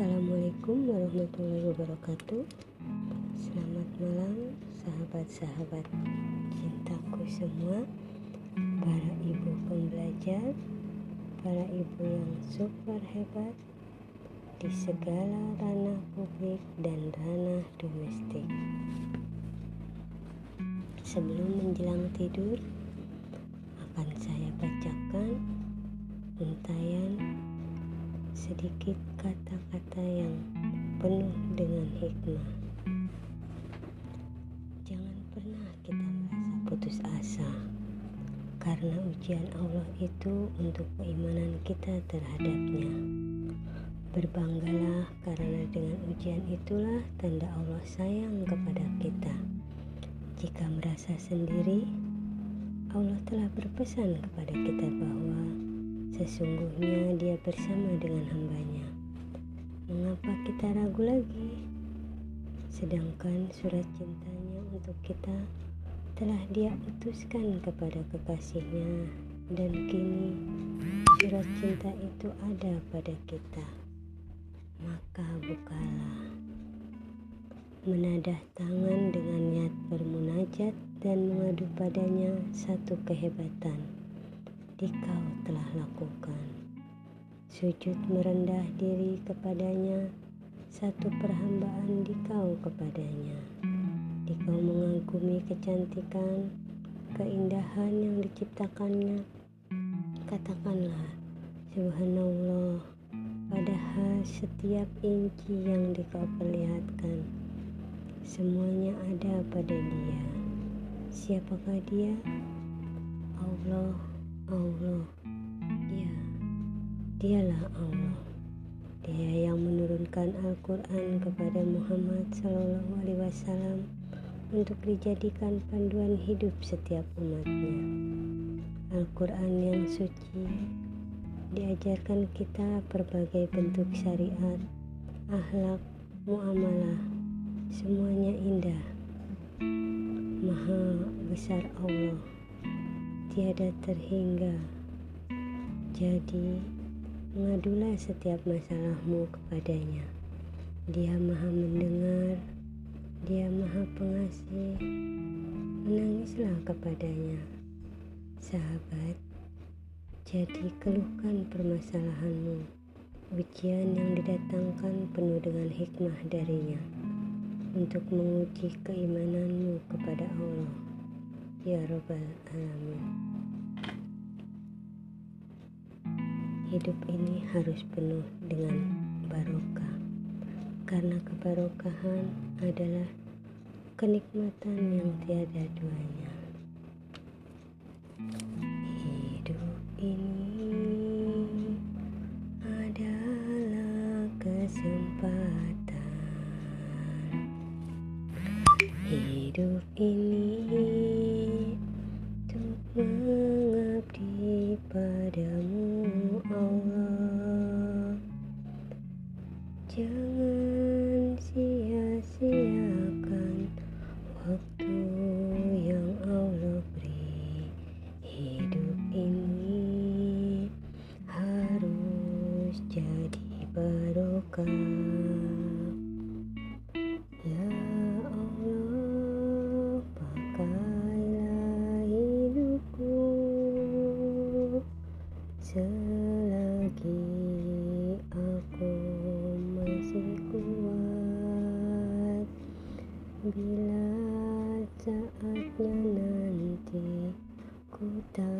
Assalamualaikum warahmatullahi wabarakatuh. Selamat malam sahabat-sahabat cintaku semua. Para ibu pembelajar Para ibu yang super hebat Di segala ranah publik dan ranah domestik. Sebelum menjelang tidur Akan saya bacakan untayan sedikit kata-kata yang penuh dengan hikmah. Jangan pernah kita merasa putus asa, karena ujian Allah itu untuk keimanan kita terhadapnya. Berbanggalah karena dengan ujian itulah tanda Allah sayang kepada kita. Jika merasa sendiri, Allah telah berpesan kepada kita bahwa Sesungguhnya dia bersama dengan hambanya. Mengapa kita ragu lagi? Sedangkan surat cintanya untuk kita telah dia utuskan kepada kekasihnya dan kini surat cinta itu ada pada kita. Maka bukalah. Menadah tangan dengan niat bermunajat dan mengadu padanya satu kehebatan kau telah lakukan. Sujud merendah diri kepadanya, satu perhambaan dikau kepadanya. Dikau mengagumi kecantikan, keindahan yang diciptakannya. Katakanlah, Subhanallah, padahal setiap inci yang dikau perlihatkan, semuanya ada pada dia. Siapakah dia? Allah Allah. Ya dialah Allah. Dia yang menurunkan Al-Quran kepada Muhammad Sallallahu Alaihi Wasallam untuk dijadikan panduan hidup setiap umatnya. Al-Quran yang suci diajarkan kita berbagai bentuk syariat akhlak muamalah. Semuanya indah. Maha besar Allah tiada terhingga. Jadi, mengadulah setiap masalahmu kepadanya. Dia maha mendengar, dia maha pengasih. Menangislah kepadanya. Sahabat, jadi keluhkan permasalahanmu. Ujian yang didatangkan penuh dengan hikmah darinya untuk menguji keimananmu kepada Allah ya Rabbal Alamin. Hidup ini harus penuh dengan barokah, karena kebarokahan adalah kenikmatan yang tiada duanya. Hidup ini barokah. Selagi aku masih kuat. Bila saatnya nanti ku tak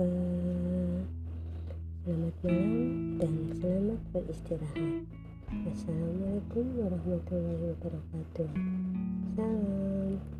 Selamat malam dan selamat beristirahat. Wassalamualaikum warahmatullahi wabarakatuh. Salam.